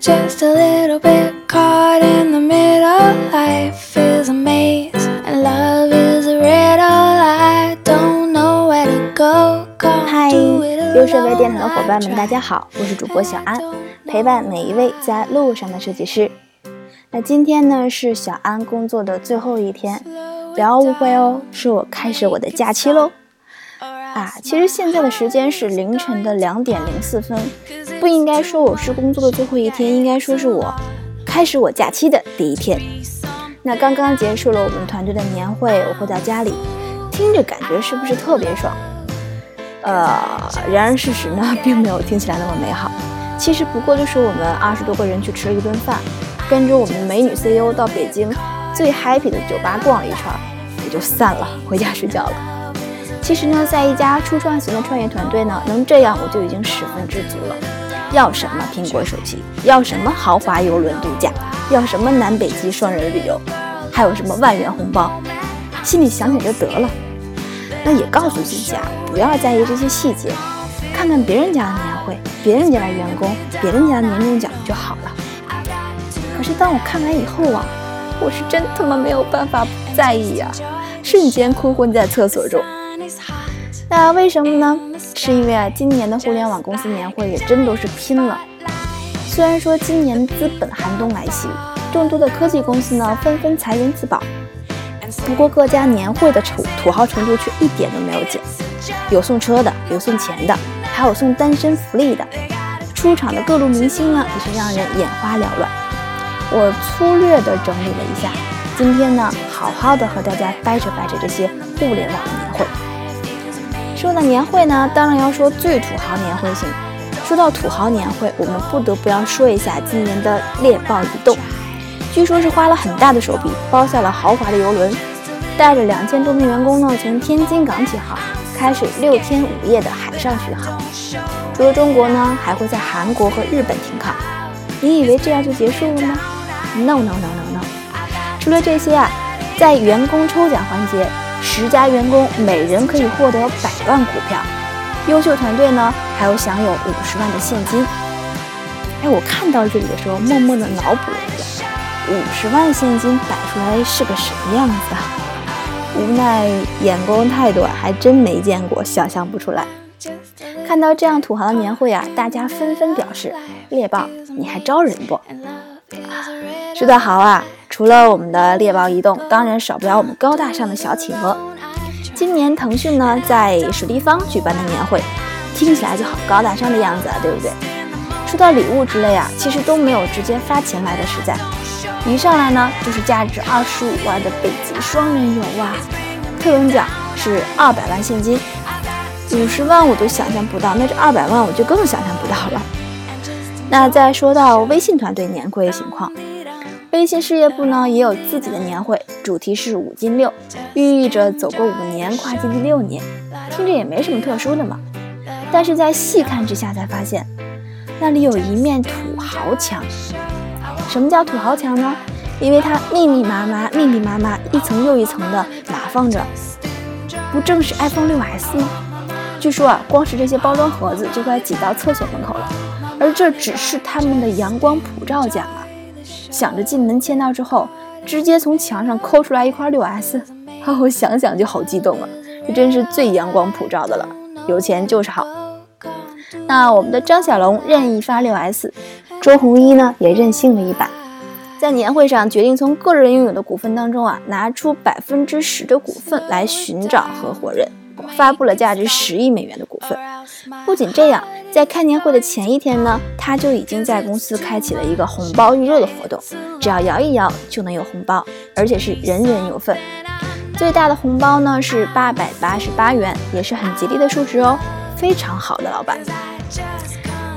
just a little bit caught in the middle. Life is a maze, and love is a riddle. I don't know where to go. It 优设备电台的.伙伴们，大家好，我是主播小安，陪伴每一位在路上的设计师。那今天呢是小安工作的最后一天，不要误会哦，是我开始我的假期喽。啊，其实现在的时间是凌晨的两点零四分，不应该说我是工作的最后一天，应该说是我开始我假期的第一天。那刚刚结束了我们团队的年会，我回到家里，听着感觉是不是特别爽？呃，然而事实呢，并没有听起来那么美好。其实不过就是我们二十多个人去吃了一顿饭，跟着我们美女 CEO 到北京最 happy 的酒吧逛了一圈，也就散了，回家睡觉了。其实呢，在一家初创型的创业团队呢，能这样我就已经十分知足了。要什么苹果手机？要什么豪华游轮度假？要什么南北极双人旅游？还有什么万元红包？心里想想就得了。那也告诉自己啊，不要在意这些细节，看看别人家的年会、别人家的员工、别人家的年终奖就好了。可是当我看完以后啊，我是真他妈没有办法不在意呀、瞬间哭昏在厕所中。那为什么呢？是因为啊，今年的互联网公司年会也真都是拼了。虽然说今年资本寒冬来袭，众多的科技公司呢纷纷裁员自保，不过各家年会的土土豪程度却一点都没有减，有送车的，有送钱的，还有送单身福利的。出场的各路明星呢，也是让人眼花缭乱。我粗略的整理了一下，今天呢，好好的和大家掰扯掰扯这些互联网的年会。说到年会呢，当然要说最土豪年会型。说到土豪年会，我们不得不要说一下今年的猎豹移动。据说是花了很大的手笔，包下了豪华的游轮，带着两千多名员工呢，从天津港起航，开始六天五夜的海上巡航。除了中国呢，还会在韩国和日本停靠。你以为这样就结束了吗？No No No No No！除了这些啊，在员工抽奖环节，十家员工每人可以获得百万股票，优秀团队呢还有享有五十万的现金。哎，我看到这里的时候，默默的脑补了一下，五十万现金摆出来是个什么样子啊？无奈眼光太短，还真没见过，想象不出来。看到这样土豪的年会啊，大家纷纷表示：“猎豹，你还招人不？”说得好啊！除了我们的猎豹移动，当然少不了我们高大上的小企鹅。今年腾讯呢在水立方举办的年会，听起来就好高大上的样子啊，对不对？说到礼物之类啊，其实都没有直接发钱来的实在。一上来呢就是价值二十五万的北极双人游啊，特等奖是二百万现金。五十万我都想象不到，那这二百万我就更想象不到了。那再说到微信团队年会情况，微信事业部呢也有自己的年会，主题是五进六，寓意着走过五年，跨进第六年，听着也没什么特殊的嘛。但是在细看之下才发现，那里有一面土豪墙。什么叫土豪墙呢？因为它密密麻麻、密密麻麻，一层又一层的码放着，不正是 iPhone 6s 吗？据说啊，光是这些包装盒子就快挤到厕所门口了，而这只是他们的阳光普照奖啊！想着进门签到之后，直接从墙上抠出来一块 6S，哈，我想想就好激动啊！这真是最阳光普照的了，有钱就是好。那我们的张小龙任意发 6S，周鸿祎呢也任性了一把，在年会上决定从个人拥有的股份当中啊，拿出百分之十的股份来寻找合伙人。发布了价值十亿美元的股份。不仅这样，在开年会的前一天呢，他就已经在公司开启了一个红包预热的活动，只要摇一摇就能有红包，而且是人人有份。最大的红包呢是八百八十八元，也是很吉利的数值哦，非常好的老板。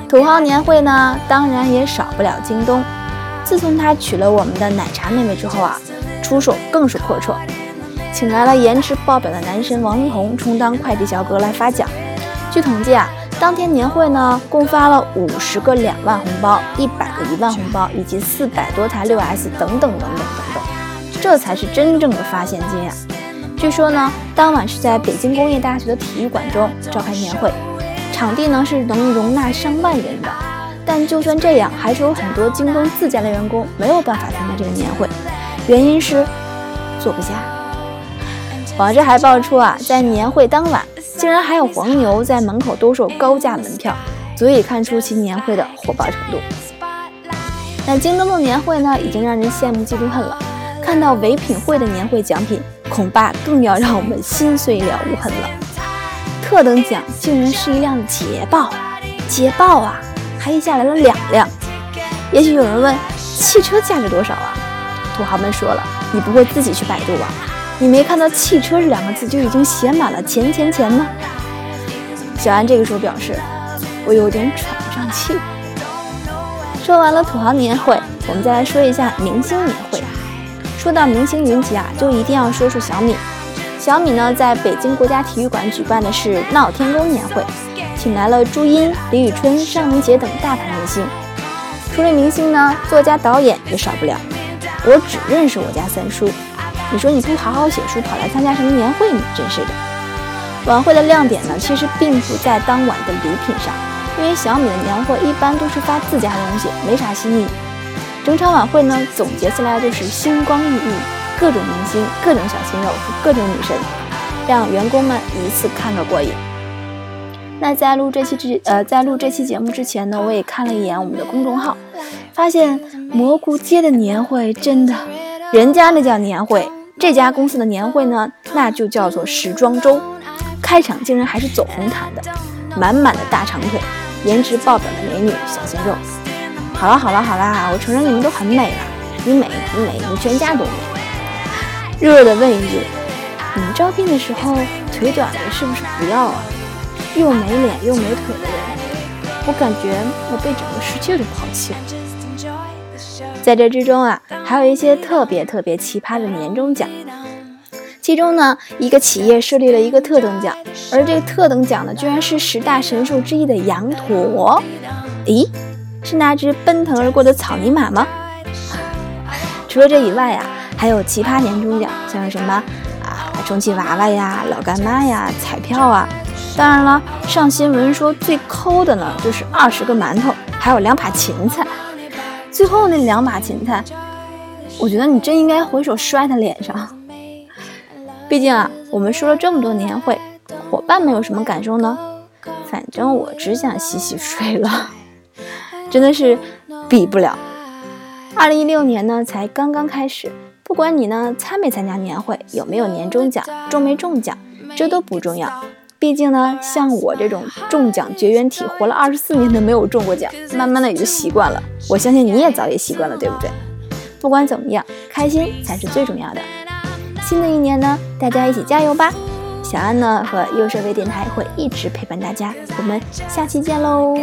土豪年会呢，当然也少不了京东。自从他娶了我们的奶茶妹妹之后啊，出手更是阔绰。请来了颜值爆表的男神王力宏充当快递小哥来发奖。据统计啊，当天年会呢共发了五十个两万红包、一百个一万红包，以及四百多台六 S 等等等等等等，这才是真正的发现金啊！据说呢，当晚是在北京工业大学的体育馆中召开年会，场地呢是能容纳上万人的。但就算这样，还是有很多京东自家的员工没有办法参加这个年会，原因是坐不下。网上还爆出啊，在年会当晚，竟然还有黄牛在门口兜售高价门票，足以看出其年会的火爆程度。那京东的年会呢，已经让人羡慕嫉妒恨了。看到唯品会的年会奖品，恐怕更要让我们心碎了无痕了。特等奖竟然是一辆捷豹，捷豹啊，还一下来了两辆。也许有人问，汽车价值多少啊？土豪们说了，你不会自己去百度吧？你没看到“汽车”这两个字就已经写满了钱钱钱吗？小安这个时候表示，我有点喘不上气。说完了土豪年会，我们再来说一下明星年会。说到明星云集啊，就一定要说说小米。小米呢，在北京国家体育馆举办的是闹天宫年会，请来了朱茵、李宇春、尚雯婕等大牌明星。除了明星呢，作家、导演也少不了。我只认识我家三叔。你说你不好好写书，跑来参加什么年会？你真是的。晚会的亮点呢，其实并不在当晚的礼品上，因为小米的年会一般都是发自家东西，没啥新意。整场晚会呢，总结下来就是星光熠熠，各种明星、各种小鲜肉和各种女神，让员工们一次看个过瘾。那在录这期之呃，在录这期节目之前呢，我也看了一眼我们的公众号，发现蘑菇街的年会真的，人家那叫年会，这家公司的年会呢，那就叫做时装周。开场竟然还是走红毯的，满满的大长腿，颜值爆表的美女小鲜肉。好了好了好啦，我承认你们都很美了，你美你美你全家都美。弱弱的问一句，你们招聘的时候腿短的是不是不要啊？又没脸又没腿的人，我感觉我被整个世界都抛弃了。在这之中啊，还有一些特别特别奇葩的年终奖，其中呢，一个企业设立了一个特等奖，而这个特等奖呢，居然是十大神兽之一的羊驼。咦？是那只奔腾而过的草泥马吗？除了这以外呀，还有奇葩年终奖，像什么啊充气娃娃呀、老干妈呀、彩票啊。当然了，上新闻说最抠的呢，就是二十个馒头，还有两把芹菜。最后那两把芹菜，我觉得你真应该回手摔他脸上。毕竟啊，我们说了这么多年会，伙伴们有什么感受呢？反正我只想洗洗睡了。真的是比不了。二零一六年呢，才刚刚开始。不管你呢参没参加年会，有没有年终奖，中没中奖，这都不重要。毕竟呢，像我这种中奖绝缘体，活了二十四年都没有中过奖，慢慢的也就习惯了。我相信你也早已习惯了，对不对？不管怎么样，开心才是最重要的。新的一年呢，大家一起加油吧！小安呢和优设备电台会一直陪伴大家，我们下期见喽。